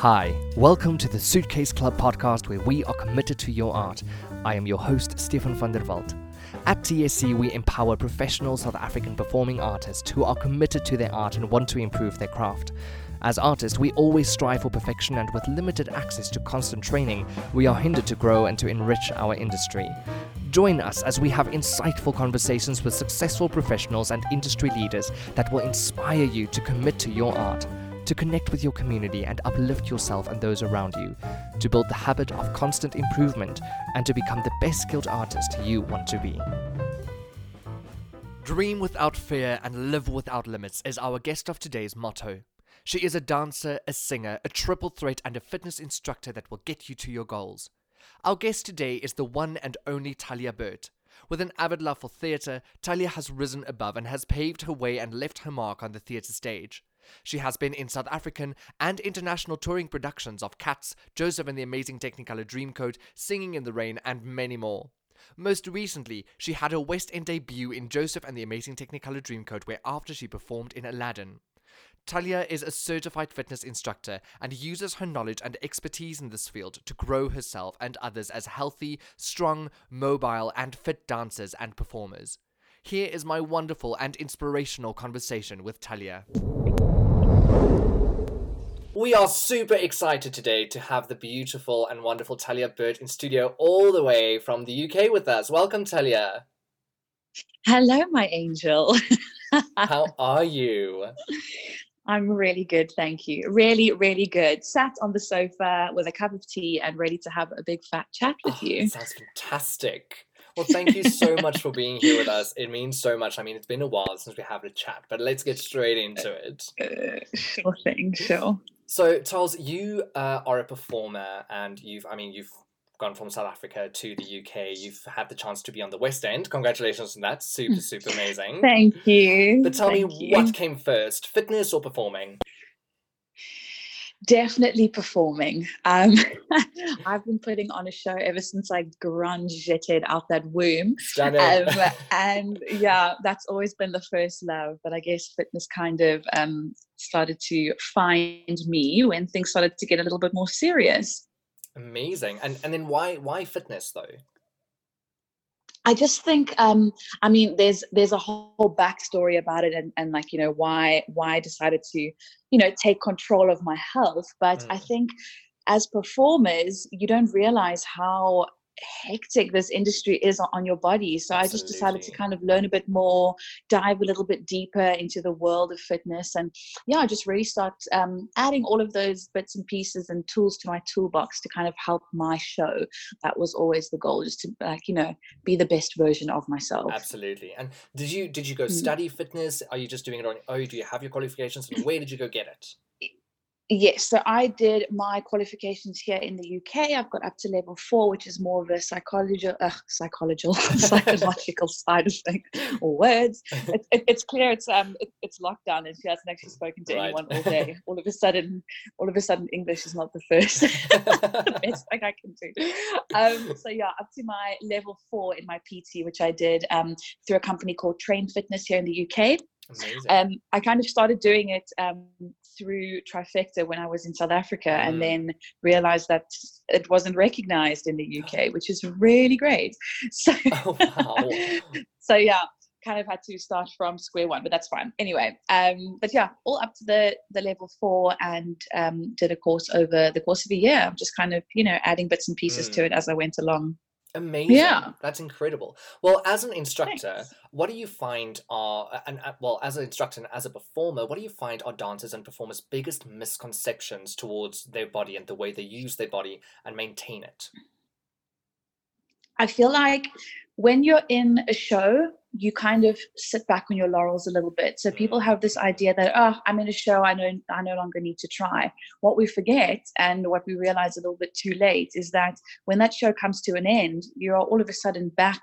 Hi, welcome to the Suitcase Club podcast where we are committed to your art. I am your host, Stefan van der Walt. At TSC, we empower professional South African performing artists who are committed to their art and want to improve their craft. As artists, we always strive for perfection, and with limited access to constant training, we are hindered to grow and to enrich our industry. Join us as we have insightful conversations with successful professionals and industry leaders that will inspire you to commit to your art, to connect with your community and uplift yourself and those around you, to build the habit of constant improvement, and to become the best skilled artist you want to be. Dream without fear and live without limits is our guest of today's motto. She is a dancer, a singer, a triple threat, and a fitness instructor that will get you to your goals. Our guest today is the one and only Thalia Burt. With an avid love for theatre, Thalia has risen above and has paved her way and left her mark on the theatre stage. She has been in South African and international touring productions of Cats, Joseph and the Amazing Technicolor Dreamcoat, Singing in the Rain, and many more. Most recently, she had her West End debut in Joseph and the Amazing Technicolor Dreamcoat, where after she performed in Aladdin. Thalia is a certified fitness instructor and uses her knowledge and expertise in this field to grow herself and others as healthy, strong, mobile, and fit dancers and performers. Here is my wonderful and inspirational conversation with Thalia. We are super excited today to have the beautiful and wonderful Thalia Burt in studio all the way from the UK with us. Welcome, Thalia. Hello, my angel. How are you? I'm really good, thank you. Really, really good. Sat on the sofa with a cup of tea and ready to have a big fat chat with Oh, you. sounds fantastic. Well, thank you so much for being here with us. It means so much. I mean, it's been a while since we have a chat, but let's get straight into it. Uh, sure thing, sure. So, Charles, you uh, are a performer, and you've, I mean, you've gone from South Africa to the UK. You've had the chance to be on the West End. Congratulations on that. Super, super amazing. Thank you. But tell Thank me, you. what came first, fitness or performing? Definitely performing. Um, I've been putting on a show ever since I grungeted out that womb. Um, and yeah, that's always been the first love. But I guess fitness kind of um, started to find me when things started to get a little bit more serious. Amazing. And and then why why fitness though? I just think, um, I mean, there's there's a whole backstory about it, and, and like you know why why I decided to, you know, take control of my health. But I Mm. think as performers, you don't realize how hectic this industry is on, on your body. So I just decided to kind of learn a bit more, dive a little bit deeper into the world of fitness, and yeah, just really start um, adding all of those bits and pieces and tools to my toolbox to kind of help my show. That was always the goal, just to like you know be the best version of myself. Absolutely. And did you did you go Mm. study fitness? Are you just doing it on oh do you have your qualifications? And where did you go get it? Yes, so I did my qualifications here in the UK. I've got up to level four, which is more of a psychological, uh, psychological, psychological side of things or words. It, it, it's clear it's um it, it's lockdown and she hasn't actually spoken to Right. anyone all day. All of a sudden, all of a sudden, English is not the first the best thing I can do. Um, so yeah, up to my level four in my PT, which I did um through a company called Train Fitness here in the UK Amazing. um, I kind of started doing it um, through Trifocus when I was in South Africa, Mm. and then realized that it wasn't recognized in the UK, which is really great. So, oh wow. so yeah, kind of had to start from square one, but that's fine. Anyway, um, but yeah, all up to the the level four, and um, did a course over the course of a year. Just kind of you know adding bits and pieces to Mm. it as I went along. Amazing. Yeah. That's incredible. Well, as an instructor, what do you find are and well, as an instructor and as a performer, what do you find are dancers and performers' biggest misconceptions towards their body and the way they use their body and maintain it? I feel like when you're in a show, you kind of sit back on your laurels a little bit. So people Mm. have this idea that oh, I'm in a show, I know I no longer need to try. What we forget and what we realize a little bit too late is that when that show comes to an end, you're all of a sudden back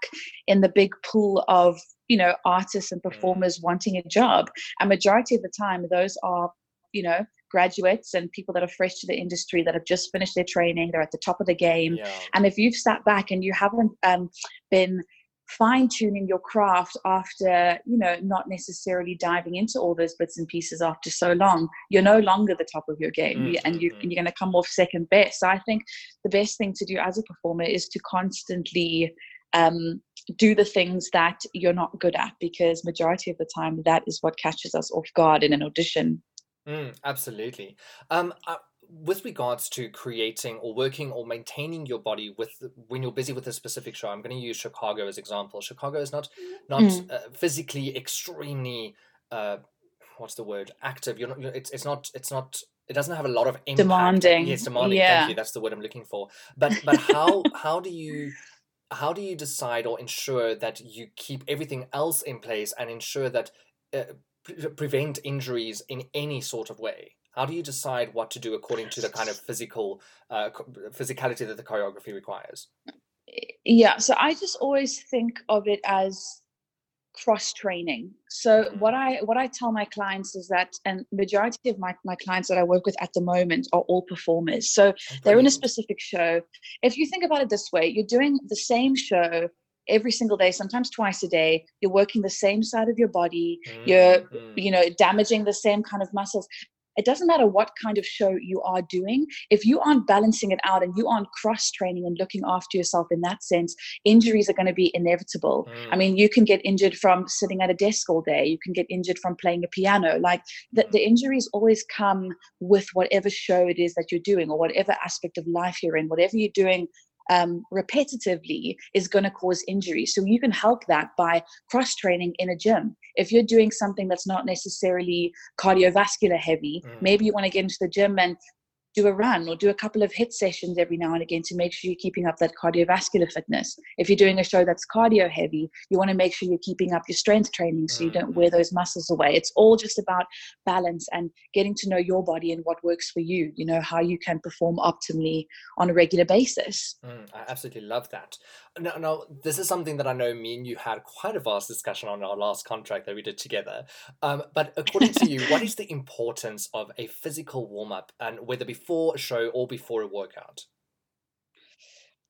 in the big pool of you know artists and performers wanting a job. And majority of the time, those are you know graduates and people that are fresh to the industry that have just finished their training. They're at the top of the game Yeah. and if you've sat back and you haven't um, been fine tuning your craft after you know not necessarily diving into all those bits and pieces after so long you're no longer the top of your game mm-hmm. and you and you're going to come off second best so i think the best thing to do as a performer is to constantly um, do the things that you're not good at because majority of the time that is what catches us off guard in an audition mm, absolutely. Um, I- with regards to creating or working or maintaining your body with when you're busy with a specific show i'm going to use chicago as example. Chicago is not not mm. uh, physically extremely uh, what's the word active. You're not you're, it's, it's not it's not it doesn't have a lot of impact. demanding. Yes demanding. Yeah. thank you. That's the word i'm looking for. But but how how do you how do you decide or ensure that you keep everything else in place and ensure that uh, pre- prevent injuries in any sort of way. How do you decide what to do according to the kind of physical uh, physicality that the choreography requires? Yeah, so I just always think of it as cross training so mm-hmm. what i what i tell my clients is that and majority of my, my clients that i work with at the moment are all performers. So they're in a specific show. If you think about it this way you're doing the same show every single day sometimes twice a day you're working the same side of your body mm-hmm. you're you know damaging the same kind of muscles it doesn't matter what kind of show you are doing if you aren't balancing it out and you aren't cross training and looking after yourself in that sense injuries are going to be inevitable mm. i mean you can get injured from sitting at a desk all day you can get injured from playing a piano like the, the injuries always come with whatever show it is that you're doing or whatever aspect of life you're in whatever you're doing um, repetitively is going to cause injury. So you can help that by cross training in a gym. If you're doing something that's not necessarily cardiovascular heavy, mm. maybe you want to get into the gym and do a run or do a couple of HIIT sessions every now and again to make sure you're keeping up that cardiovascular fitness. If you're doing a show that's cardio heavy, you want to make sure you're keeping up your strength training so you don't wear those muscles away. It's all just about balance and getting to know your body and what works for you, you know, how you can perform optimally on a regular basis. Mm, I absolutely love that. Now, now, this is something that I know me and you had quite a vast discussion on our last contract that we did together. Um, but according to you, what is the importance of a physical warm up and whether before a show or before a workout?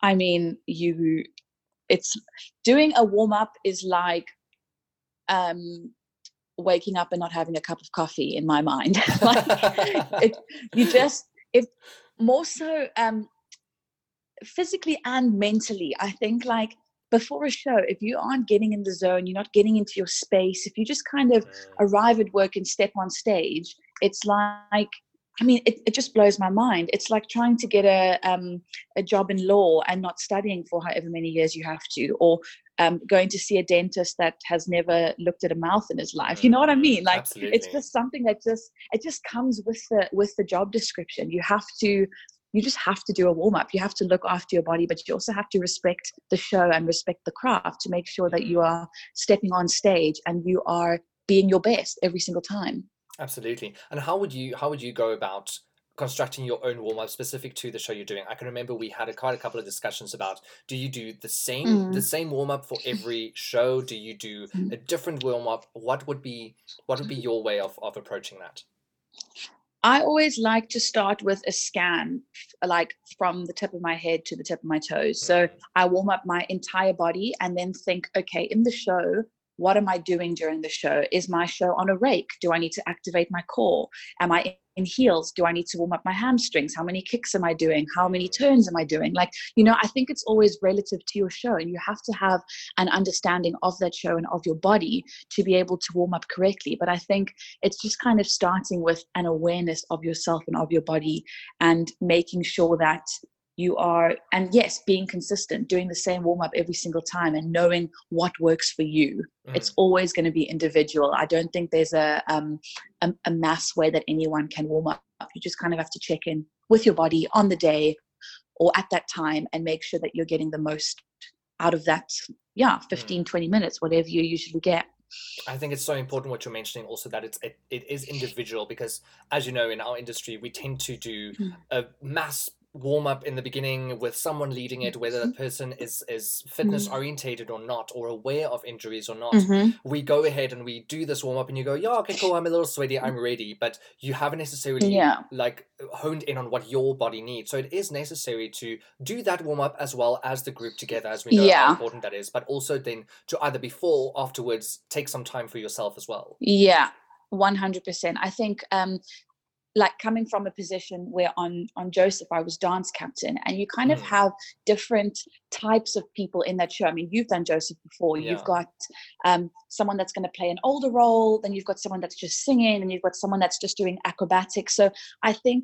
I mean, you, it's doing a warm up is like, um, waking up and not having a cup of coffee in my mind like it, you just if more so um physically and mentally i think like before a show if you aren't getting in the zone you're not getting into your space if you just kind of mm. arrive at work and step on stage it's like I mean, it, it just blows my mind. It's like trying to get a um, a job in law and not studying for however many years you have to, or um, going to see a dentist that has never looked at a mouth in his life. You know what I mean? Like, Absolutely. it's just something that just it just comes with the with the job description. You have to you just have to do a warm up. You have to look after your body, but you also have to respect the show and respect the craft to make sure that you mm. are stepping on stage and you are being your best every single time. Absolutely. And how would you how would you go about constructing your own warm up specific to the show you're doing? I can remember we had a, quite a couple of discussions about do you do the same mm. the same warm up for every show? Do you do mm. a different warm up? What would be what would be your way of, of approaching that? I always like to start with a scan, like from the tip of my head to the tip of my toes. So mm-hmm. I warm up my entire body and then think, okay, in the show, what am I doing during the show? Is my show on a rake? Do I need to activate my core? Am I in heels? Do I need to warm up my hamstrings? How many kicks am I doing? How many turns am I doing? Like, you know, I think it's always relative to your show, and you have to have an understanding of that show and of your body to be able to warm up correctly. But I think it's just kind of starting with an awareness of yourself and of your body and making sure that you are and yes being consistent doing the same warm up every single time and knowing what works for you mm. it's always going to be individual i don't think there's a, um, a, a mass way that anyone can warm up you just kind of have to check in with your body on the day or at that time and make sure that you're getting the most out of that yeah mm. 15 mm. 20 minutes whatever you usually get I think it's so important what you're mentioning also that it's it, it is individual because as you know in our industry we tend to do mm. a mass warm up in the beginning with someone leading it, whether Mm-hmm. that person is is fitness orientated or not, or aware of injuries or not. Mhm. We go ahead and we do this warm up, and you go, yeah, okay, cool, I'm a little sweaty, I'm ready, but you haven't necessarily Yeah. like honed in on what your body needs. So it is necessary to do that warm up as well as the group together, as we know how important that is, but also then to either before, afterwards, take some time for yourself as well. Yeah, one hundred percent. I think um like coming from a position where on on Joseph I was dance captain and you kind of Mm. have different types of people in that show. I mean, you've done Joseph before. Yeah. You've got um someone that's going to play an older role, then you've got someone that's just singing, and you've got someone that's just doing acrobatics. So I think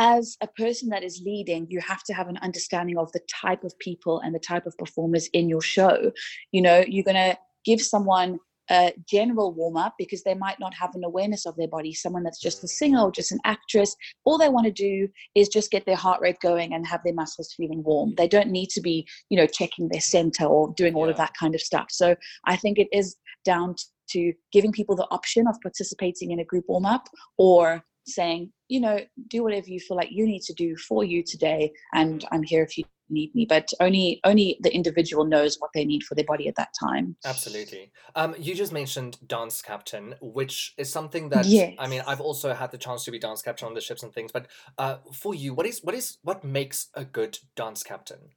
as a person that is leading, you have to have an understanding of the type of people and the type of performers in your show. You know, you're going to give someone a general warm up because they might not have an awareness of their body. Someone that's just a mm. singer or just an actress, all they want to do is just get their heart rate going and have their muscles feeling warm. Mm. They don't need to be, you know, checking their center or doing all of that kind of stuff. So I think it is down to giving people the option of participating in a group warm up or saying, you know, do whatever you feel like you need to do for you today, and I'm here if you need me. But only only the individual knows what they need for their body at that time. Absolutely. Um, you just mentioned dance captain, which is something that I mean, I've also had the chance to be dance captain on the ships and things. But uh, for you, what is what is what makes a good dance captain?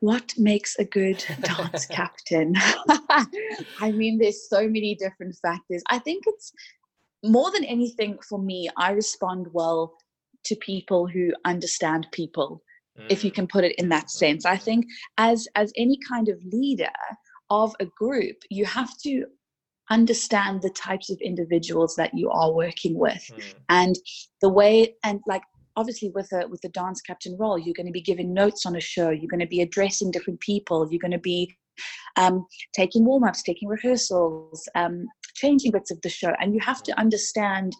What makes a good dance captain? I mean, there's so many different factors. I think it's more than anything for me, I respond well to people who understand people. if you Mm, can put it in that sense. I think as as any kind of leader of a group you have to understand the types of individuals that you are working with mm, and the way and like obviously with a with the dance captain role you're going to be giving notes on a show you're going to be addressing different people you're going to be um, taking warm-ups taking rehearsals um, changing bits of the show and you have to understand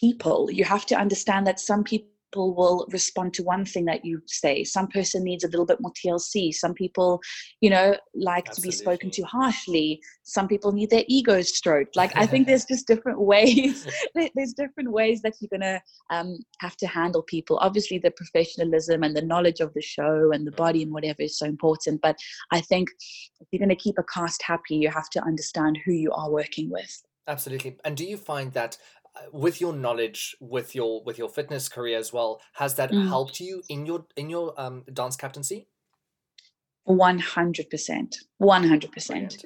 people. You have to understand that some people will respond to one thing that you say. Some person needs a little bit more tlc some people you know like to be spoken to harshly. Some people need their egos stroked. Like i think there's just different ways there's different ways that you're gonna um, have to handle people. Obviously the professionalism and the knowledge of the show and the body and whatever is so important but i think if you're going to keep a cast happy you have to understand who you are working with. Absolutely. And do you find that with your knowledge, with your with your fitness career as well, has that Mm. helped you in your in your um dance captaincy? 100% 100% Brilliant.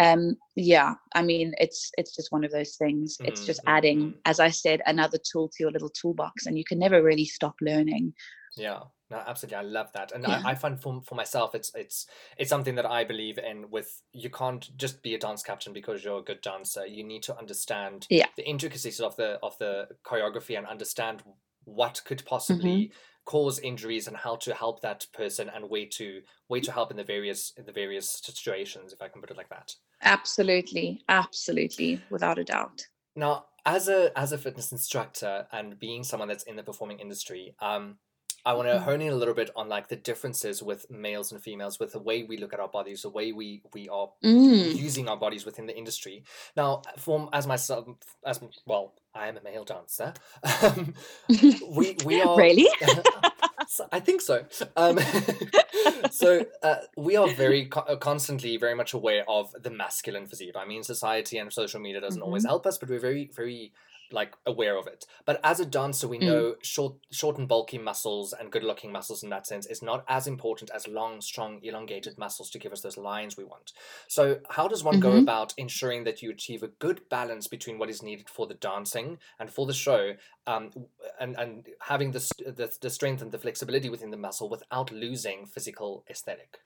um yeah i mean it's it's just one of those things it's just mm, adding mm. as i said another tool to your little toolbox and you can never really stop learning Yeah, no, absolutely. I love that, and Yeah. I, I find for for myself, it's it's it's something that I believe in. With you can't just be a dance captain because you're a good dancer. You need to understand Yeah. the intricacies of the of the choreography and understand what Mm-hmm. could possibly cause injuries and how to help that person and way to way to help in the various in the various situations, if I can put it like that. absolutely absolutely without a doubt Now, as a as a fitness instructor and being someone that's in the performing industry, um, I want to Mhm. hone in a little bit on like the differences with males and females, with the way we look at our bodies, the way we we are Mm. using our bodies within the industry. Now, from as myself, as well, I am a male dancer. Um, we we are really I think so. Um, so uh, we are very co- constantly very much aware of the masculine physique. I mean, society and social media doesn't always help us, but we're very, very like aware of it. But as a dancer, we Mm. know short, short and bulky muscles and good-looking muscles in that sense is not as important as long, strong, elongated muscles to give us those lines we want. So, how does one go Mhm. about ensuring that you achieve a good balance between what is needed for the dancing and for the show, um, and and having the, the the strength and the flexibility within the muscle without losing physical aesthetic?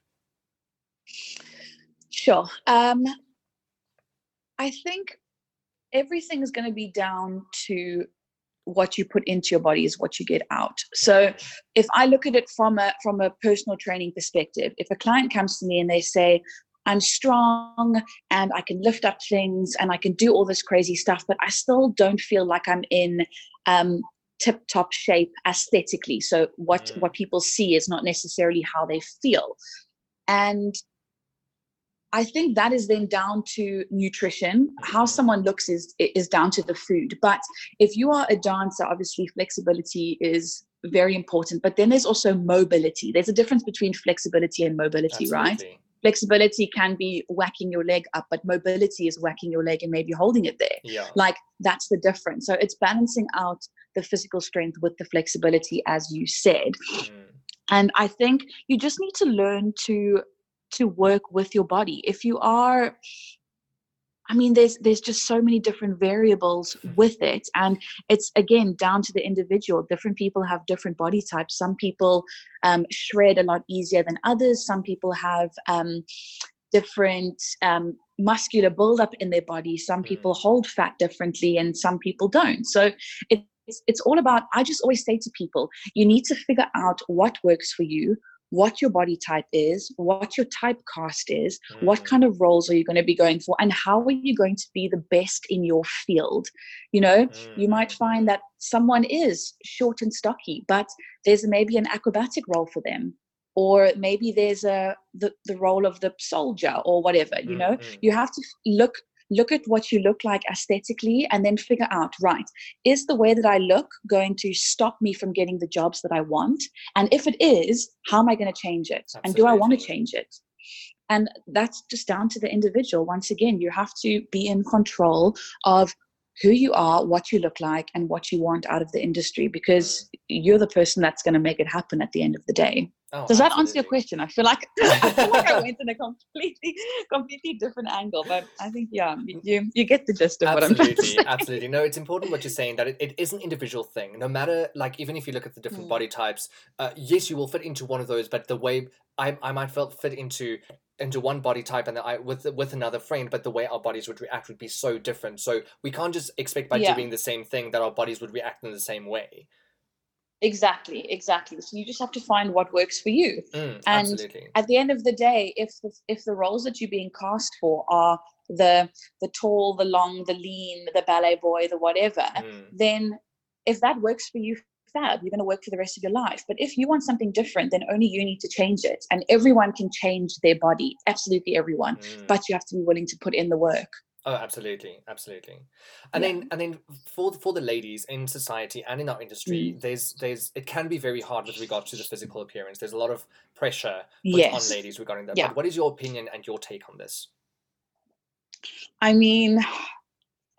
Sure. Um, I think everything is going to be down to what you put into your body is what you get out. So if I look at it from a from a personal training perspective, if a client comes to me and they say, I'm strong and I can lift up things and I can do all this crazy stuff, but I still don't feel like I'm in um, tip top shape aesthetically. So what Mm. what people see is not necessarily how they feel. And I think that is then down to nutrition. How someone looks is is down to the food. But if you are a dancer, obviously flexibility is very important. But then there's also mobility. There's a difference between flexibility and mobility, Absolutely. right? Flexibility can be whacking your leg up, but mobility is whacking your leg and maybe holding it there. Yeah. Like that's the difference. So it's balancing out the physical strength with the flexibility, as you said. Mm. And I think you just need to learn to to work with your body. If you are I mean, there's there's just so many different variables with it, and it's again down to the individual. Different people have different body types. Some people um, shred a lot easier than others. Some people have um, different um, muscular buildup in their body. Some people hold fat differently, and some people don't. So it, it's it's all about. I just always say to people, you need to figure out what works for you, what your body type is, what your typecast is, what Mm. kind of roles are you going to be going for, and how are you going to be the best in your field. You know, you might Mm. find that someone is short and stocky, but there's maybe an acrobatic role for them. Or maybe there's a the, the role of the soldier or whatever, you know. Mm, mm. You have to look look at what you look like aesthetically and then figure out right is the way that i look going to stop me from getting the jobs that i want? And if it is how am i going to change it? And do i want to change it? And that's just down to the individual. Once again you have to be in control of who you are what you look like and what you want out of the industry because you're the person that's going to make it happen at the end of the day Oh, does that answer your question i feel like i feel like i went in a completely completely different angle but i think yeah you you, you get the gist of what i'm absolutely absolutely no it's important what you're saying that it, it is an individual thing no matter like even if you look at the different Mm. body types uh, yes you will fit into one of those but the way i i might felt fit into into one body type and then I with with another friend, but the way our bodies would react would be so different. So we can't just expect by Yeah. doing the same thing that our bodies would react in the same way. Exactly exactly. So you just have to find what works for you. Mm, And absolutely. at the end of the day if the, if the roles that you're being cast for are the the tall the long the lean the ballet boy the whatever Mm, then if that works for you fab you're going to work for the rest of your life. But if you want something different then only you need to change it. And everyone can change their body absolutely everyone. Mm. but you have to be willing to put in the work Oh, absolutely, absolutely. And Yeah. then and then for for the ladies in society and in our industry, there's there's it can be very hard with regards to the physical appearance. There's a lot of pressure yes on ladies regarding that. Yeah. But what is your opinion and your take on this? i mean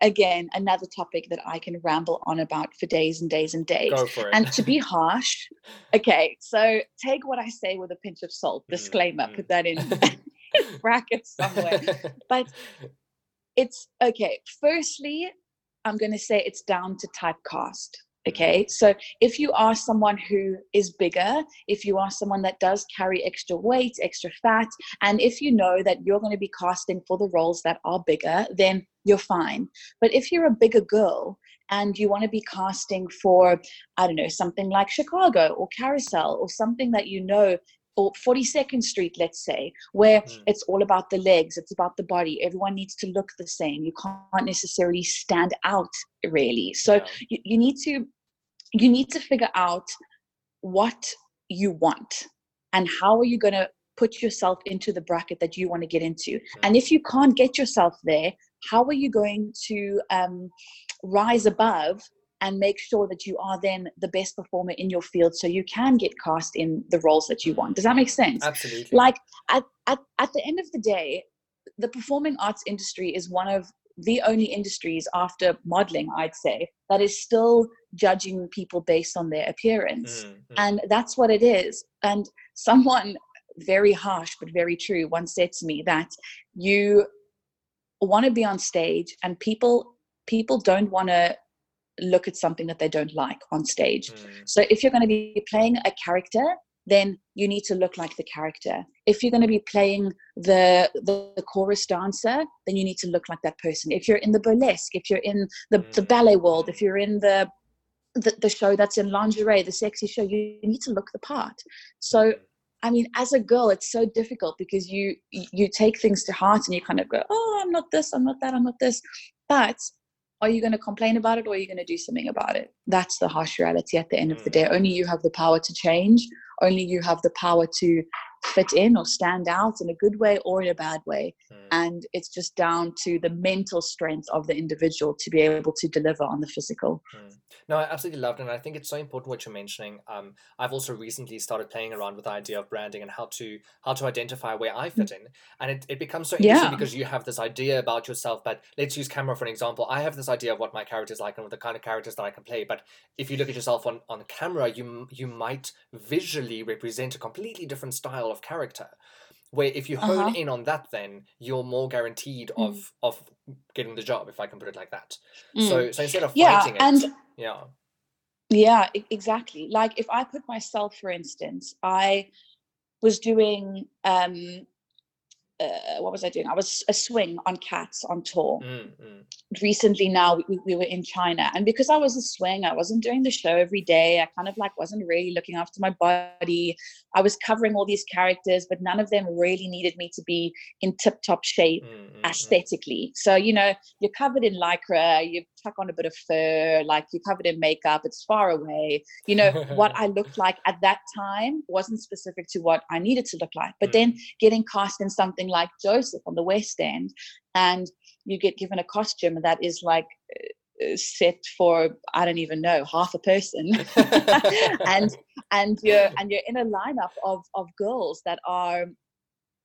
again another topic that i can ramble on about for days and days and days Go for it. and to be harsh okay so take what i say with a pinch of salt Mm, disclaimer mm. put that in brackets somewhere but it's okay firstly i'm going to say it's down to typecast okay? So if you are someone who is bigger if you are someone that does carry extra weight extra fat and if you know that you're going to be casting for the roles that are bigger then you're fine. But if you're a bigger girl and you want to be casting for i don't know something like chicago or carousel or something that you know or 42nd Street, let's say, where Mm. it's all about the legs, it's about the body. Everyone needs to look the same. You can't necessarily stand out, really. So Yeah. you, you need to you need to figure out what you want and how are you going to put yourself into the bracket that you want to get into. And if you can't get yourself there, how are you going to um, rise above and make sure that you are then the best performer in your field so you can get cast in the roles that you want does that make sense absolutely. like at, at, at the end of the day the performing arts industry is one of the only industries after modeling i'd say that is still judging people based on their appearance Mm, mm. and that's what it is and someone very harsh but very true once said to me that you want to be on stage and people people don't want to look at something that they don't like on stage Mm, so if you're going to be playing a character then you need to look like the character if you're going to be playing the, the the chorus dancer then you need to look like that person if you're in the burlesque if you're in the, the Mm. ballet world if you're in the the, the show that's in lingerie, the sexy show, you need to look the part. So, mm. I mean, as a girl, it's so difficult because you you take things to heart and you kind of go, "Oh, I'm not this, I'm not that, I'm not this." But are you going to complain about it or are you going to do something about it? That's the harsh reality at the end of the day. Only you have the power to change. Only you have the power to fit in or stand out in a good way or in a bad way. Mm. And it's just down to the mental strength of the individual to be able to deliver on the physical. Mm. No, I absolutely loved it. And I think it's so important what you're mentioning. Um, I've also recently started playing around with the idea of branding and how to how to identify where I fit in. And it, it becomes so interesting Yeah. because you have this idea about yourself. But let's use camera for an example. I have this idea of what my character is like and what the kind of characters that I can play. But if you look at yourself on, on camera, you you might visually represent a completely different style of character. Where if you hone Uh-huh. in on that, then you're more guaranteed of Mm. of getting the job, if I can put it like that. Mm. So so instead of Yeah, fighting it, and yeah. Yeah, exactly. Like if I put myself, for instance, I was doing um uh, what was I doing? I was a swing on cats on tour. Mm, mm. Recently, now we, we were in China, and because I was a swing, I wasn't doing the show every day. I kind of like wasn't really looking after my body. I was covering all these characters, but none of them really needed me to be in tip top shape Mm, mm, mm. aesthetically. So, you know, you're covered in lycra, you tuck on a bit of fur, like you're covered in makeup, it's far away. You know, what I looked like at that time wasn't specific to what I needed to look like. But then getting cast in something like Joseph on the West End, and you get given a costume that is like uh, set for I don't even know half a person, and and you're and you're in a lineup of of girls that are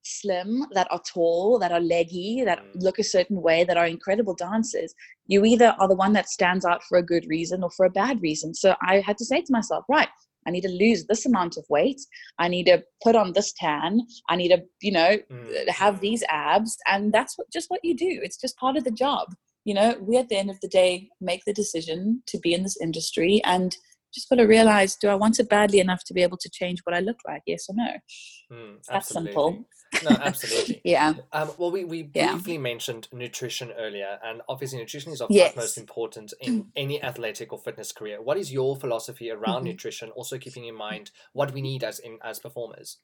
slim, that are tall, that are leggy, that Mm. look a certain way, that are incredible dancers. You either are the one that stands out for a good reason or for a bad reason. So I had to say to myself, right, I need to lose this amount of weight. I need to put on this tan. I need to, you know, Mm, have these abs. And that's what, just what you do. It's just part of the job. You know, we at the end of the day make the decision to be in this industry and just got to realize do I want it badly enough to be able to change what I look like? Yes or no? Mm, It's that simple. No, absolutely. Yeah. Um, well, we, we Yeah. briefly mentioned nutrition earlier, and obviously, nutrition is of Yes. utmost importance in any athletic or fitness career. What is your philosophy around Mhm. nutrition? Also, keeping in mind what we need as in as performers.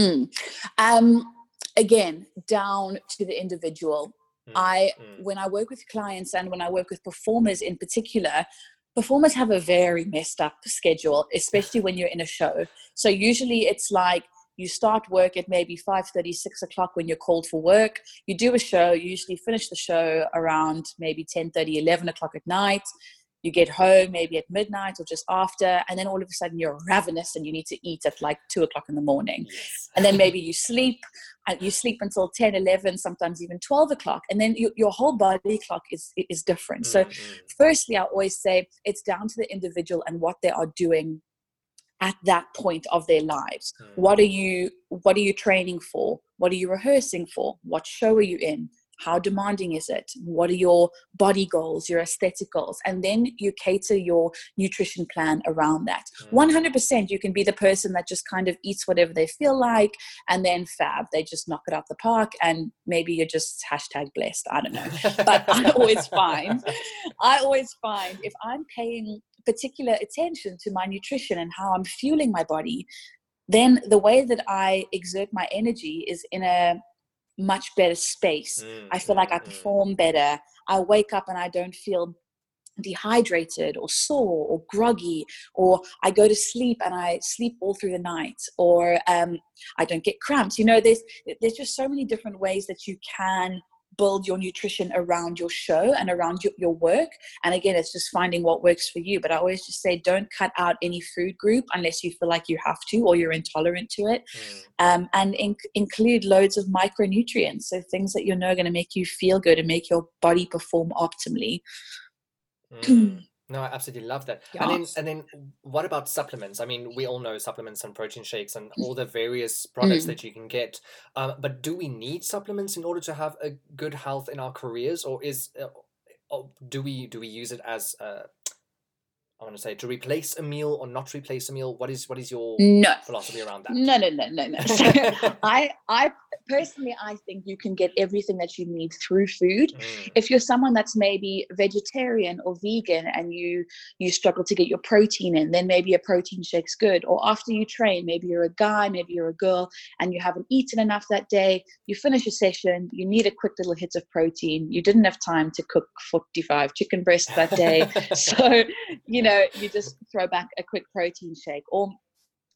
Mm. Um, again, down to the individual. Mm, I mm. when I work with clients and when I work with performers in particular, performers have a very messed up schedule, especially when you're in a show. So usually it's like you start work at maybe 5 6 o'clock when you're called for work. You do a show, you usually finish the show around maybe 10 11 o'clock at night. You get home maybe at midnight or just after, and then all of a sudden you're ravenous and you need to eat at like two o'clock in the morning Yes. and then maybe you sleep and you sleep until 10 11 sometimes even 12 o'clock and then you, your whole body clock is is different so Mm, mm. firstly i always say it's down to the individual and what they are doing at that point of their lives Mm. what are you what are you training for what are you rehearsing for what show are you in how demanding is it? What are your body goals your aesthetic goals and then you cater your nutrition plan around that. Mm. 100% you can be the person that just kind of eats whatever they feel like and then fab they just knock it out the park and maybe you're just hashtag blessed i don't know. But I always find I always find if I'm paying particular attention to my nutrition and how I'm fueling my body, then the way that I exert my energy is in a much better space. Mm, I feel like I mm. perform better. I wake up and I don't feel dehydrated or sore or groggy or i go to sleep and i sleep all through the night or um, i don't get cramps you know there's there's just so many different ways that you can build your nutrition around your show and around your, your work and again it's just finding what works for you but i always just say don't cut out any food group unless you feel like you have to or you're intolerant to it Mm. um, and in- include loads of micronutrients so things that you know are going to make you feel good and make your body perform optimally Mm. No, I absolutely love that. And then, and then, what about supplements? I mean, we all know supplements and protein shakes and all the various products Mm. that you can get. Um, but do we need supplements in order to have a good health in our careers, or is, uh, or do we do we use it as uh, I want to say to replace a meal or not replace a meal? What is what is your no. philosophy around that? no no no no no. So i i personally i think you can get everything that you need through food. Mm, if you're someone that's maybe vegetarian or vegan and you you struggle to get your protein in then maybe a protein shake's good. Or after you train maybe you're a guy maybe you're a girl and you haven't eaten enough that day you finish a session you need a quick little hit of protein. You didn't have time to cook 45 chicken breasts that day. So you know you just throw back a quick protein shake or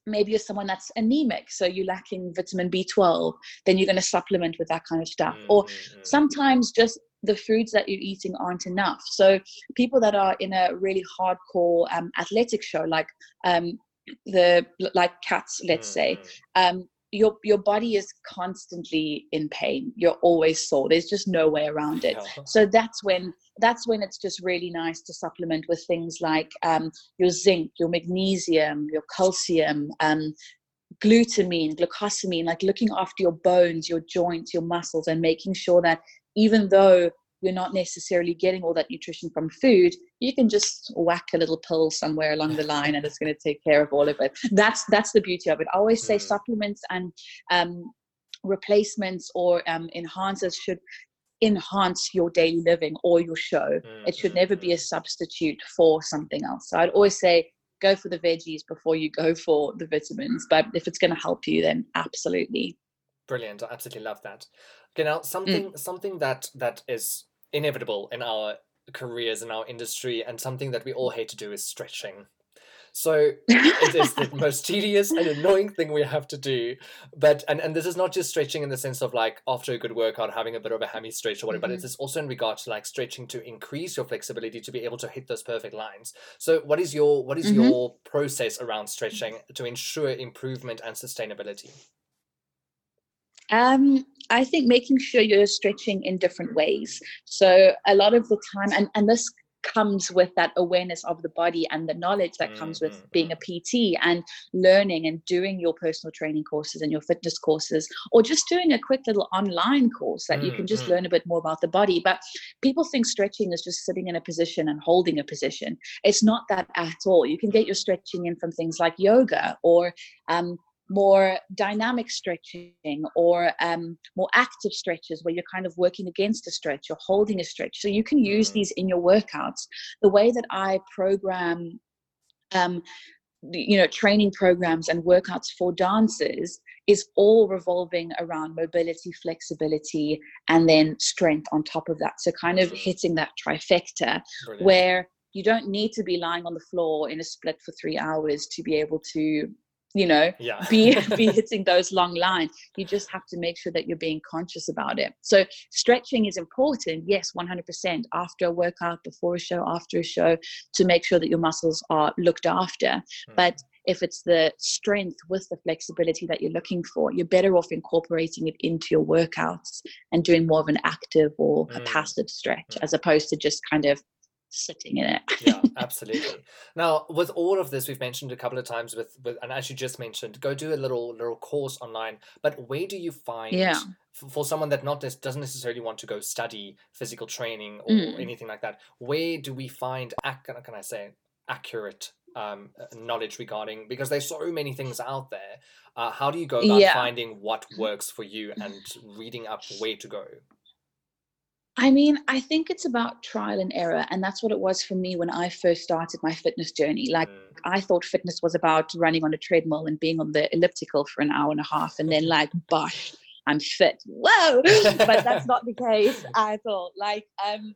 maybe you're someone that's anemic so you're lacking vitamin b12 then you're going to supplement with that kind of stuff mm, or mm, mm. sometimes just the foods that you're eating aren't enough. So people that are in a really hardcore um, athletic show, like um, the like cats, let's say, mm-hmm. um, your your body is constantly in pain. You're always sore. There's just no way around it. So that's when that's when it's just really nice to supplement with things like um, your zinc, your magnesium, your calcium, um, glutamine, glucosamine, like looking after your bones, your joints, your muscles, and making sure that even though you're not necessarily getting all that nutrition from food, you can just whack a little pill somewhere along the line and it's going to take care of all of it. That's that's the beauty of it. I always say mm. supplements and um, replacements or um, enhancers should enhance your daily living or your show. Mm. It should never be a substitute for something else. So I'd always say go for the veggies before you go for the vitamins. But if it's going to help you, then absolutely. Brilliant! I absolutely love that. Now something mm. something that that is inevitable in our careers in our industry and something that we all hate to do is stretching. So it is the most tedious and annoying thing we have to do. But and, and this is not just stretching in the sense of like after a good workout having a bit of a hammy stretch or whatever, mm-hmm. but it is also in regard to like stretching to increase your flexibility to be able to hit those perfect lines. So what is your what is mm-hmm. your process around stretching to ensure improvement and sustainability? Um, I think making sure you're stretching in different ways. So a lot of the time, and, and this comes with that awareness of the body and the knowledge that comes with mm-hmm. being a PT and learning and doing your personal training courses and your fitness courses, or just doing a quick little online course that you can just mm-hmm. learn a bit more about the body. But people think stretching is just sitting in a position and holding a position. It's not that at all. You can get your stretching in from things like yoga or um, more dynamic stretching or um, more active stretches where you're kind of working against a stretch or holding a stretch. So you can use mm. these in your workouts. The way that I program, um, you know, training programs and workouts for dancers is all revolving around mobility, flexibility, and then strength on top of that. So kind of hitting that trifecta Brilliant. where you don't need to be lying on the floor in a split for three hours to be able to you know yeah. be be hitting those long lines you just have to make sure that you're being conscious about it so stretching is important yes 100% after a workout before a show after a show to make sure that your muscles are looked after mm. but if it's the strength with the flexibility that you're looking for, you're better off incorporating it into your workouts and doing more of an active or a mm. passive stretch mm. as opposed to just kind of sitting in it. yeah, absolutely. Now, with all of this, we've mentioned a couple of times with, with, and as you just mentioned, go do a little little course online. But where do you find, yeah. for, for someone that not doesn't necessarily want to go study physical training or mm. anything like that, where do we find, can I say, accurate um, knowledge regarding because there's so many things out there. Uh, how do you go about yeah. finding what works for you and reading up where to go? I mean, I think it's about trial and error. And that's what it was for me when I first started my fitness journey. Like, mm. I thought fitness was about running on a treadmill and being on the elliptical for an hour and a half and then, like, bosh, I'm fit. Whoa. but that's not the case I thought. Like, um,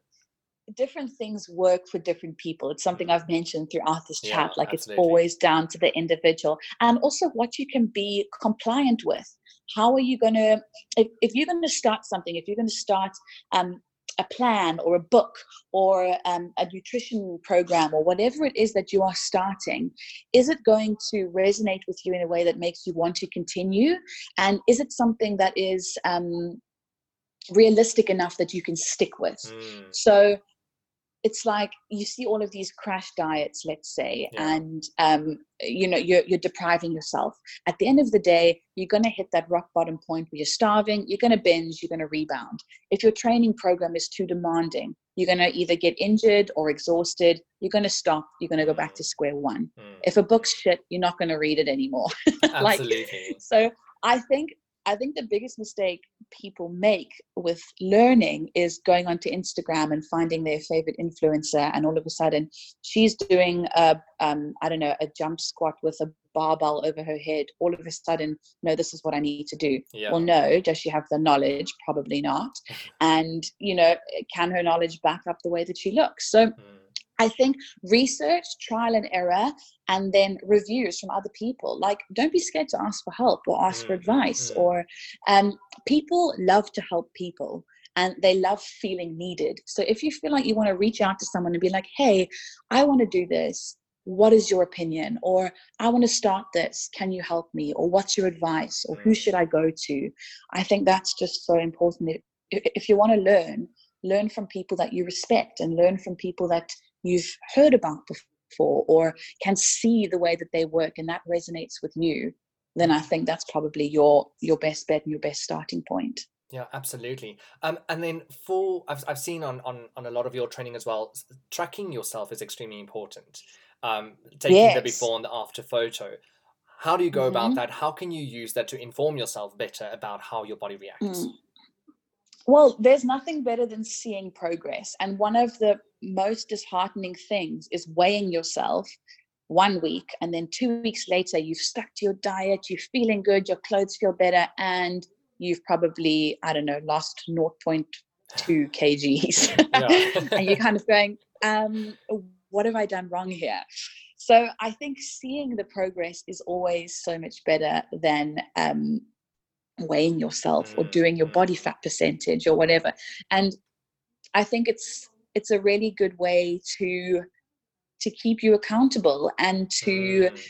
different things work for different people. It's something I've mentioned throughout this chat. Yeah, like, absolutely. it's always down to the individual and also what you can be compliant with how are you going to if, if you're going to start something if you're going to start um, a plan or a book or um, a nutrition program or whatever it is that you are starting, is it going to resonate with you in a way that makes you want to continue? And is it something that is um, realistic enough that you can stick with? Mm. So it's like you see all of these crash diets let's say yeah. and um, you know you're, you're depriving yourself. At the end of the day you're going to hit that rock bottom point where you're starving you're going to binge you're going to rebound. If your training program is too demanding you're going to either get injured or exhausted you're going to stop you're going to go back to square one. Mm. if a book's shit you're not going to read it anymore. Like so i think I think the biggest mistake people make with learning is going onto Instagram and finding their favorite influencer, and all of a sudden she's doing a, um, I don't know, a jump squat with a barbell over her head. All of a sudden, no, this is what I need to do. Yeah. Well, no, does she have the knowledge? Probably not. and you know, can her knowledge back up the way that she looks? So. Mm I think research, trial and error, and then reviews from other people. Like, don't be scared to ask for help or ask for mm, advice. Mm. Or um, people love to help people. and they love feeling needed. So if you feel like you want to reach out to someone and be like, hey, I want to do this. What is your opinion? Or I want to start this. Can you help me? Or what's your advice? Or who should I go to? I think that's just so important. If you want to learn, learn from people that you respect and learn from people that you've heard about before or can see the way that they work and that resonates with you then i think that's probably your your best bet and your best starting point yeah, absolutely. Um, and then for I've I've seen on on on a lot of your training as well, tracking yourself is extremely important. Um, taking yes. the before and the after photo. How do you go mm-hmm. about that? How can you use that to inform yourself better about how your body reacts? Mm. Well, there's nothing better than seeing progress. And one of the most disheartening things is weighing yourself one week and then two weeks later you've stuck to your diet, you're feeling good, your clothes feel better, and you've probably, I don't know, lost 0.2 kgs. and you're kind of going, um, what have I done wrong here? So I think seeing the progress is always so much better than um, weighing yourself or doing your body fat percentage or whatever. And I think it's it's a really good way to to keep you accountable and to mm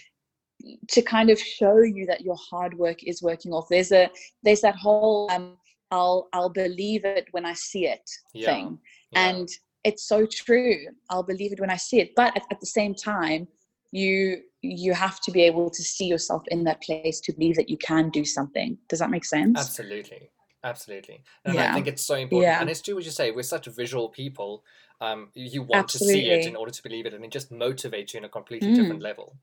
to kind of show you that your hard work is working off there's a there's that whole um, i'll i'll believe it when i see it yeah. thing yeah. and it's so true i'll believe it when i see it but at, at, the same time you you have to be able to see yourself in that place to believe that you can do something does that make sense absolutely absolutely and yeah. i think it's so important yeah. and it's true what you say we're such visual people um, you want absolutely. to see it in order to believe it and it just motivates you in a completely mm. different level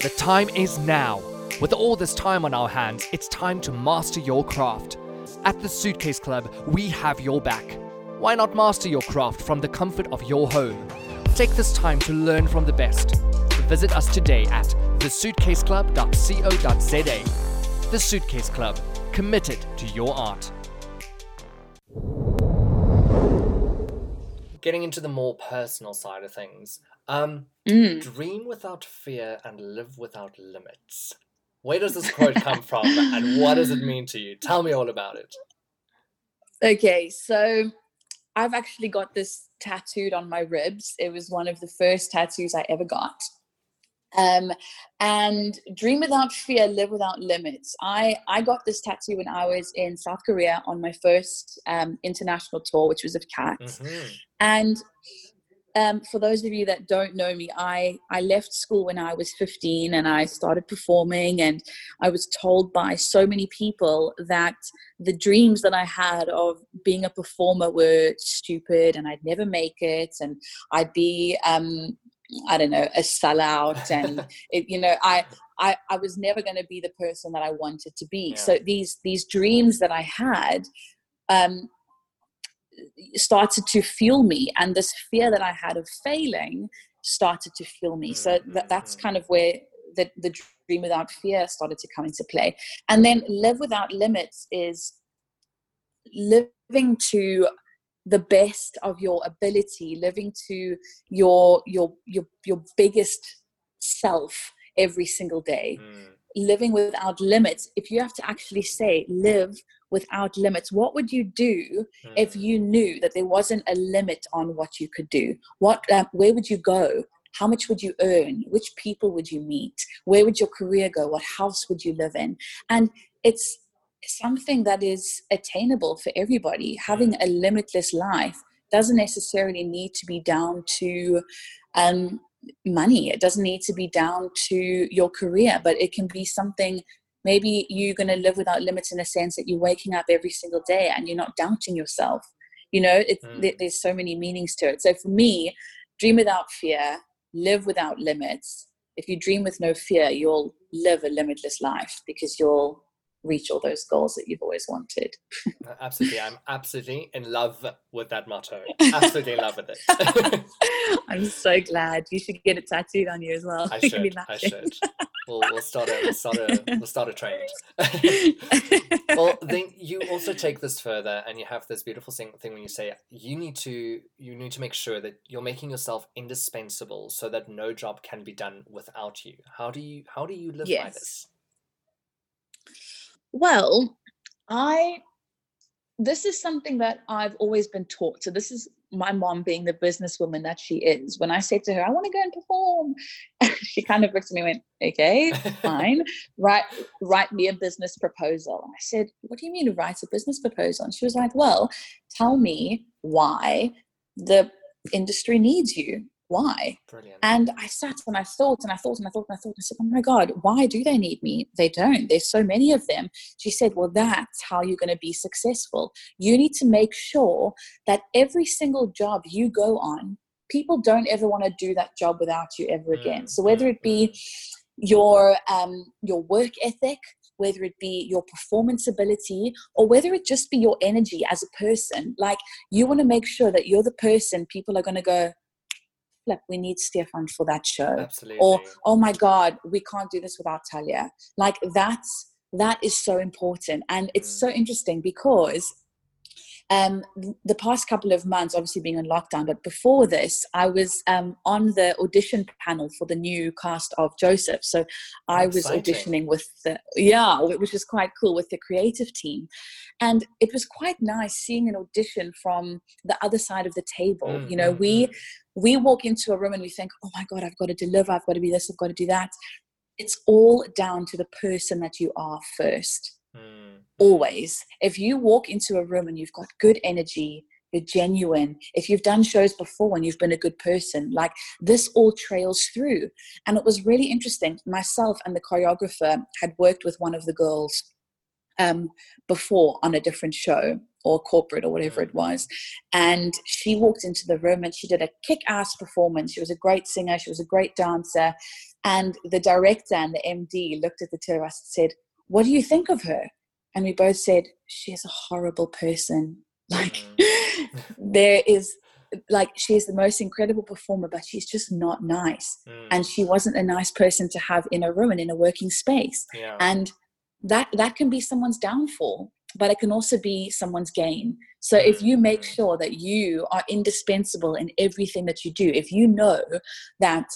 the time is now. With all this time on our hands, it's time to master your craft. At the Suitcase Club, we have your back. Why not master your craft from the comfort of your home? Take this time to learn from the best. Visit us today at thesuitcaseclub.co.za. The Suitcase Club, committed to your art. Getting into the more personal side of things, um, mm. dream without fear and live without limits. Where does this quote come from and what does it mean to you? Tell me all about it. Okay, so I've actually got this tattooed on my ribs. It was one of the first tattoos I ever got. Um, and dream without fear, live without limits. I I got this tattoo when I was in South Korea on my first um, international tour, which was of cats. Mm-hmm. And um, for those of you that don't know me, I, I left school when I was 15 and I started performing. And I was told by so many people that the dreams that I had of being a performer were stupid and I'd never make it. And I'd be, um, I don't know, a sellout. And, it, you know, I, I, I was never going to be the person that I wanted to be. Yeah. So these, these dreams that I had, um, started to fuel me and this fear that i had of failing started to fuel me so that, that's mm-hmm. kind of where the, the dream without fear started to come into play and then live without limits is living to the best of your ability living to your your your your biggest self every single day mm. living without limits if you have to actually say live without limits. What would you do mm. if hmm. you knew that there wasn't a limit on what you could do? What uh, where would you go? How much would you earn? Which people would you meet? Where would your career go? What house would you live in? And it's something that is attainable for everybody. Having hmm. a limitless life doesn't necessarily need to be down to um, money. It doesn't need to be down to your career but it can be something maybe you're going to live without limits in a sense that you're waking up every single day and you're not doubting yourself you know mm. there's so many meanings to it so for me dream without fear live without limits if you dream with no fear you'll live a limitless life because you'll reach all those goals that you've always wanted. Absolutely. I'm absolutely in love with that motto. Absolutely in love with it. I'm so glad. You should get it tattooed on you as well. I should. I should. We'll, we'll, start a we'll start a we'll start a trend. well, then you also take this further, and you have this beautiful thing, thing when you say you need to you need to make sure that you're making yourself indispensable, so that no job can be done without you. How do you how do you live yes. by this? Well, I this is something that I've always been taught. So this is my mom being the businesswoman that she is. When I said to her, I want to go and perform, she kind of looked at me and went, Okay, fine. write write me a business proposal. And I said, What do you mean to write a business proposal? And she was like, Well, tell me why the industry needs you why? Brilliant. And I sat and I thought and I thought and I thought and I thought, and I said, oh my God, why do they need me? They don't. There's so many of them. She said, well, that's how you're going to be successful. You need to make sure that every single job you go on, people don't ever want to do that job without you ever again. Mm. So whether it be mm. your um, your work ethic, whether it be your performance ability or whether it just be your energy as a person like you want to make sure that you're the person people are going to go flip, we need Stefan for that show. Absolutely. Or, oh my God, we can't do this without Thalia. Like that's that is so important. And it's mm. so interesting because um, the past couple of months, obviously being on lockdown, but before this, I was um, on the audition panel for the new cast of Joseph. So I was auditioning with the, yeah, which was quite cool with the creative team. And it was quite nice seeing an audition from the other side of the table. Mm-hmm. You know, we, mm. we walk into a room and we think, oh my God, I've got to deliver, I've got to be this, I've got to do that. It's all down to the person that you are first. Mm. Always. If you walk into a room and you've got good energy, you're genuine, if you've done shows before and you've been a good person, like this all trails through. And it was really interesting. Myself and the choreographer had worked with one of the girls um, before on a different show or corporate or whatever it was. And she walked into the room and she did a kick ass performance. She was a great singer, she was a great dancer. And the director and the MD looked at the two of us and said, what do you think of her? And we both said, she's a horrible person. Like, mm. there is, like, she's the most incredible performer, but she's just not nice. Mm. And she wasn't a nice person to have in a room and in a working space. Yeah. And that that can be someone's downfall but it can also be someone's gain so if you make mm. sure that you are indispensable in everything that you do if you know that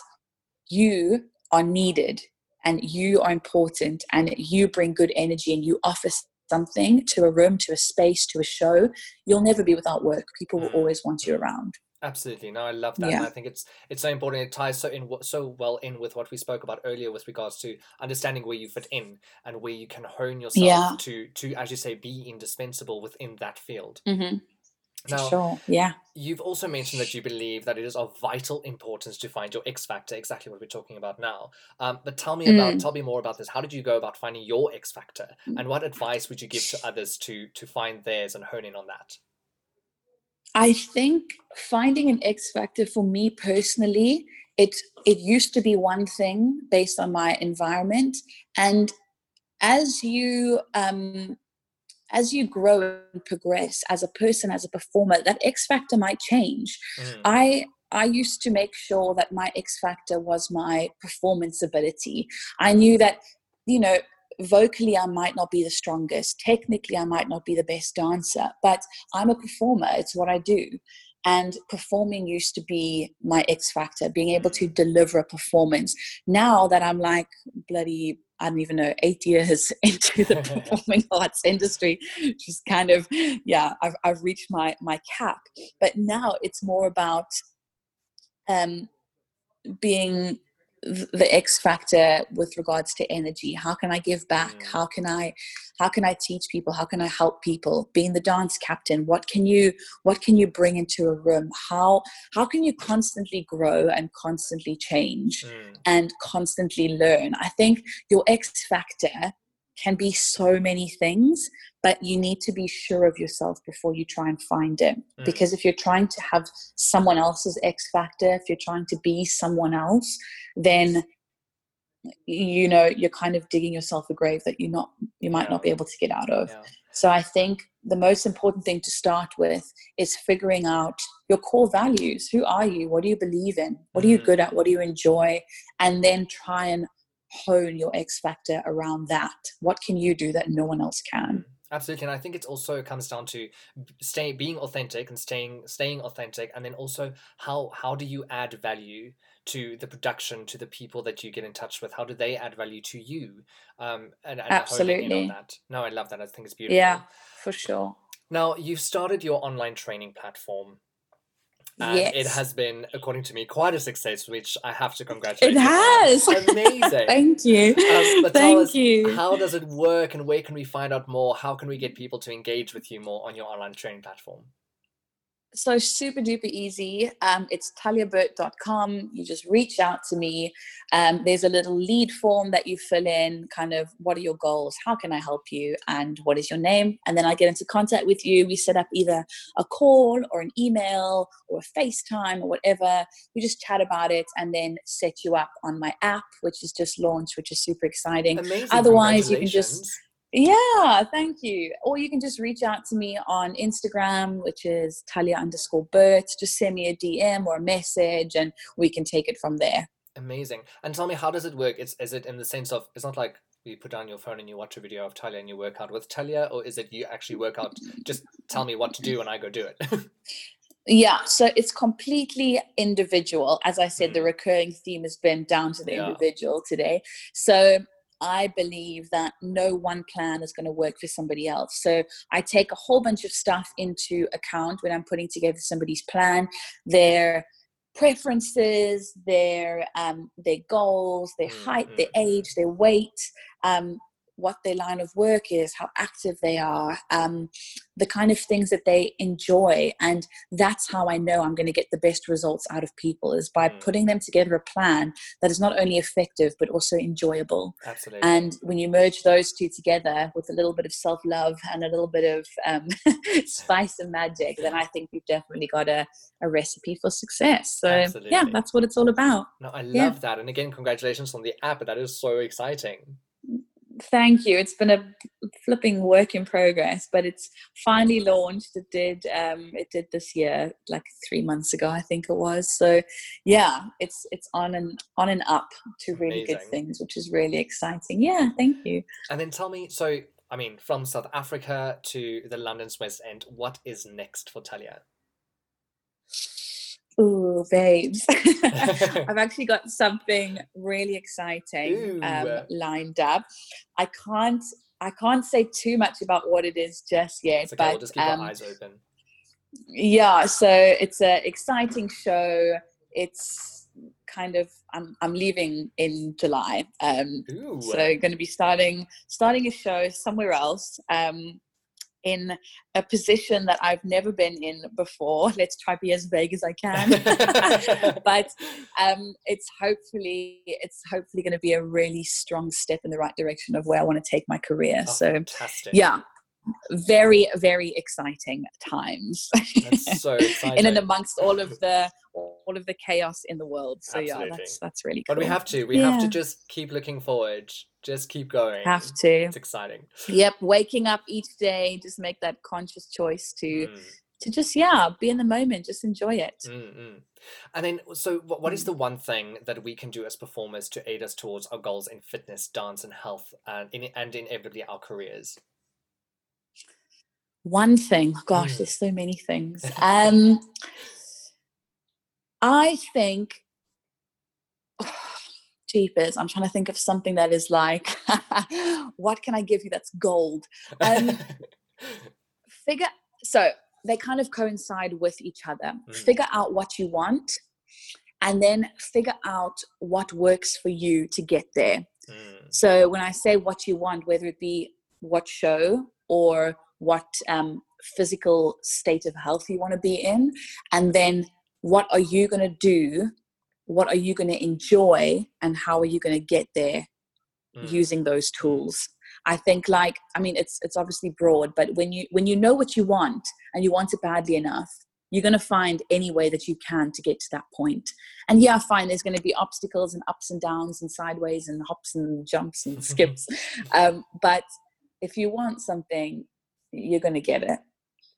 you are needed and you are important and you bring good energy and you offer something to a room, to a space, to a show, you'll never be without work. People will always want you around. Absolutely. No, I love that. Yeah. I think it's it's so important. It ties so in so well in with what we spoke about earlier with regards to understanding where you fit in and where you can hone yourself yeah. to to as you say be indispensable within that field. Mm-hmm. Now, sure. Yeah. You've also mentioned that you believe that it is of vital importance to find your X factor, exactly what we're talking about now. Um, but tell me about, mm. tell me more about this. How did you go about finding your X factor, mm. and what advice would you give to others to to find theirs and hone in on that? I think finding an X factor for me personally, it it used to be one thing based on my environment, and as you um, as you grow and progress as a person, as a performer, that X factor might change. Mm. I I used to make sure that my X factor was my performance ability. I knew that, you know, vocally I might not be the strongest, technically I might not be the best dancer, but I'm a performer. It's what I do. And performing used to be my X factor, being able to mm. deliver a performance. Now that I'm like bloody I don't even know, eight years into the performing arts industry, just kind of, yeah, I've, I've reached my, my cap. But now it's more about um, being the x factor with regards to energy. How can i give back? Mm. how can i how can i teach people? How can i help people? Being the dance captain what can you what can you bring into a room? How how can you constantly grow and constantly change mm. and constantly learn? I think your x factor can be so many things, but you need to be sure of yourself before you try and find it. Mm. Because if you're trying to have someone else's X factor, if you're trying to be someone else, then you know you're kind of digging yourself a grave that you're not you might yeah. not be able to get out of. Yeah. So I think the most important thing to start with is figuring out your core values. Who are you? What do you believe in? What are you mm. good at? What do you enjoy? And then try and hone your X factor around that. What can you do that no one else can? Absolutely, and I think it also comes down to staying, being authentic, and staying, staying authentic, and then also how how do you add value to the production, to the people that you get in touch with? How do they add value to you? Um, and, and Absolutely. that. No, I love that. I think it's beautiful. Yeah, for sure. Now, you've started your online training platform. And yes. it has been, according to me, quite a success, which I have to congratulate It has. Amazing. Thank you. Um, but tell Thank us, you. How does it work and where can we find out more? How can we get people to engage with you more on your online training platform? So super duper easy. Um, it's thaliaburt.com. You just reach out to me. Um, there's a little lead form that you fill in, kind of what are your goals? How can I help you? And what is your name? And then I get into contact with you. We set up either a call or an email or a FaceTime or whatever. We just chat about it and then set you up on my app, which is just launched, which is super exciting. Amazing. Otherwise, you can just. Yeah, thank you. Or you can just reach out to me on Instagram, which is Thalia underscore Burt. Just send me a DM or a message and we can take it from there. Amazing. And tell me, how does it work? It's is it in the sense of it's not like you put down your phone and you watch a video of Thalia and you work out with Thalia, or is it you actually work out? Just tell me what to do and I go do it. Yeah, so it's completely individual. As I said, the Mm. recurring theme has been down to the Yeah. individual today. So I believe that no one plan is going to work for somebody else. So I take a whole bunch of stuff into account when I'm putting together somebody's plan, their preferences, their um, their goals, their height, their Mhm. age, their weight, um, what their line of work is, how active they are, um, the kind of things that they enjoy, and that's how I know I'm going to get the best results out of people is by Mm. putting them together a plan that is not only effective but also enjoyable. Absolutely. And when you merge those two together with a little bit of self love and a little bit of um, spice and magic, then I think you've definitely got a, a recipe for success. So, yeah, that's what it's all about. no, I love yeah. that. And again, congratulations on the app. That is so exciting. Thank you. It's been a flipping work in progress, but it's finally launched. It did. Um, it did this year, like three months ago, I think it was. So, yeah, it's it's on and on and up to really good things, which is really exciting. Yeah, thank you. And then tell me, so I mean, from South Africa to the London's West End, what is next for Thalia? Ooh, babes. I've actually got something really exciting um, lined up. I can't I can't say too much about what it is just yet, okay, but we'll just keep um, our eyes open. yeah, so it's an exciting show. It's kind of I'm I'm leaving in July. Um, Ooh. so going to be starting starting a show somewhere else. Um, in a position that I've never been in before. Let's try be as vague as I can. but um, it's hopefully it's hopefully going to be a really strong step in the right direction of where I want to take my career. Oh, so fantastic. yeah, very very exciting times. That's so exciting. in and amongst all of the all of the chaos in the world. So yeah, that's that's really cool. But we have to. We have to just keep looking forward. Just keep going. have to. It's exciting. Yep, waking up each day, just make that conscious choice to Mm, to just yeah, be in the moment, just enjoy it. mm, mm. And then, so what, what is the one thing that we can do as performers to aid us towards our goals in fitness, dance, and health, and in, and inevitably our careers? One thing, gosh, Mm. there's so many things. Um, I think, jeepers, I'm trying to think of something that is like, what can I give you that's gold? Um, figure so they kind of coincide with each other Mm. figure out what you want and then figure out what works for you to get there Mm, so when i say what you want whether it be what show or what um, physical state of health you want to be in and then what are you going to do what are you going to enjoy and how are you going to get there mm. using those tools i think like i mean it's it's obviously broad but when you when you know what you want and you want it badly enough you're going to find any way that you can to get to that point. and yeah fine there's going to be obstacles and ups and downs and sideways and hops and jumps and skips um, but if you want something you're going to get it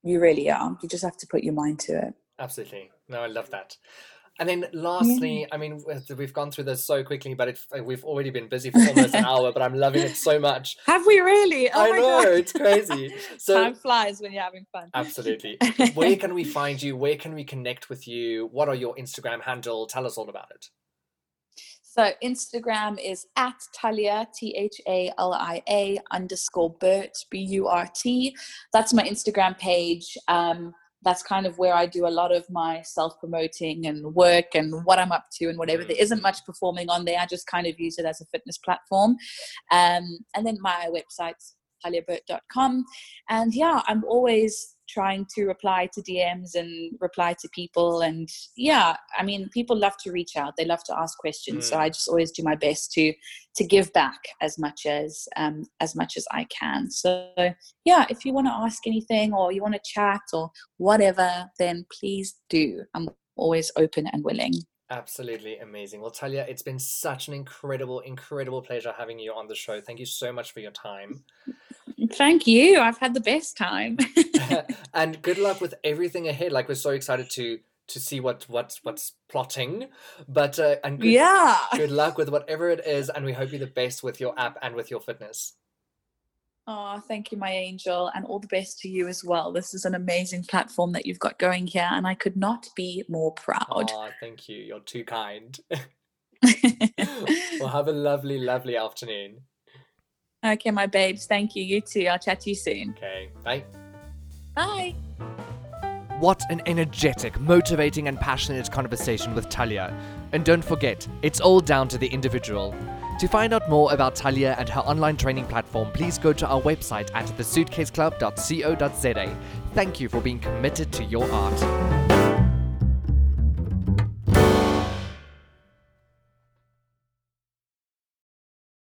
you really are you just have to put your mind to it Absolutely. No, I love that. And then lastly, I mean, we- we've gone through this so quickly, but it's, uh, we've already been busy for almost an hour, but I'm loving it so much. have we really oh I my know, God. it's crazy. So, time flies when you're having fun absolutely. Where can we find you? Where can we connect with you? What are your Instagram handle? Tell us all about it. So Instagram is at Thalia T H A L I A underscore Burt B U R T. That's my Instagram page. Um, that's kind of where I do a lot of my self promoting and work and what I'm up to and whatever. There isn't much performing on there. I just kind of use it as a fitness platform. Um, and then my website thaliaburt.com. And yeah, I'm always trying to reply to DMs and reply to people. And yeah, I mean, people love to reach out. They love to ask questions. Mm. So I just always do my best to to give back as much as um, as much as I can. So yeah, if you want to ask anything or you want to chat or whatever, then please do. I'm always open and willing. Absolutely amazing. Well, Thalia, it's been such an incredible, incredible pleasure having you on the show. Thank you so much for your time. Thank you. I've had the best time. and good luck with everything ahead. Like we're so excited to to see what what's what's plotting. But uh, and good, yeah, good luck with whatever it is, and we hope you the best with your app and with your fitness. Oh, thank you, my angel, and all the best to you as well. This is an amazing platform that you've got going here, and I could not be more proud. Oh, thank you. You're too kind. well, have a lovely, lovely afternoon. Okay, my babes. Thank you. You too. I'll chat to you soon. Okay. Bye. Bye. What an energetic, motivating, and passionate conversation with Thalia. And don't forget, it's all down to the individual. To find out more about Thalia and her online training platform, please go to our website at thesuitcaseclub.co.za. Thank you for being committed to your art.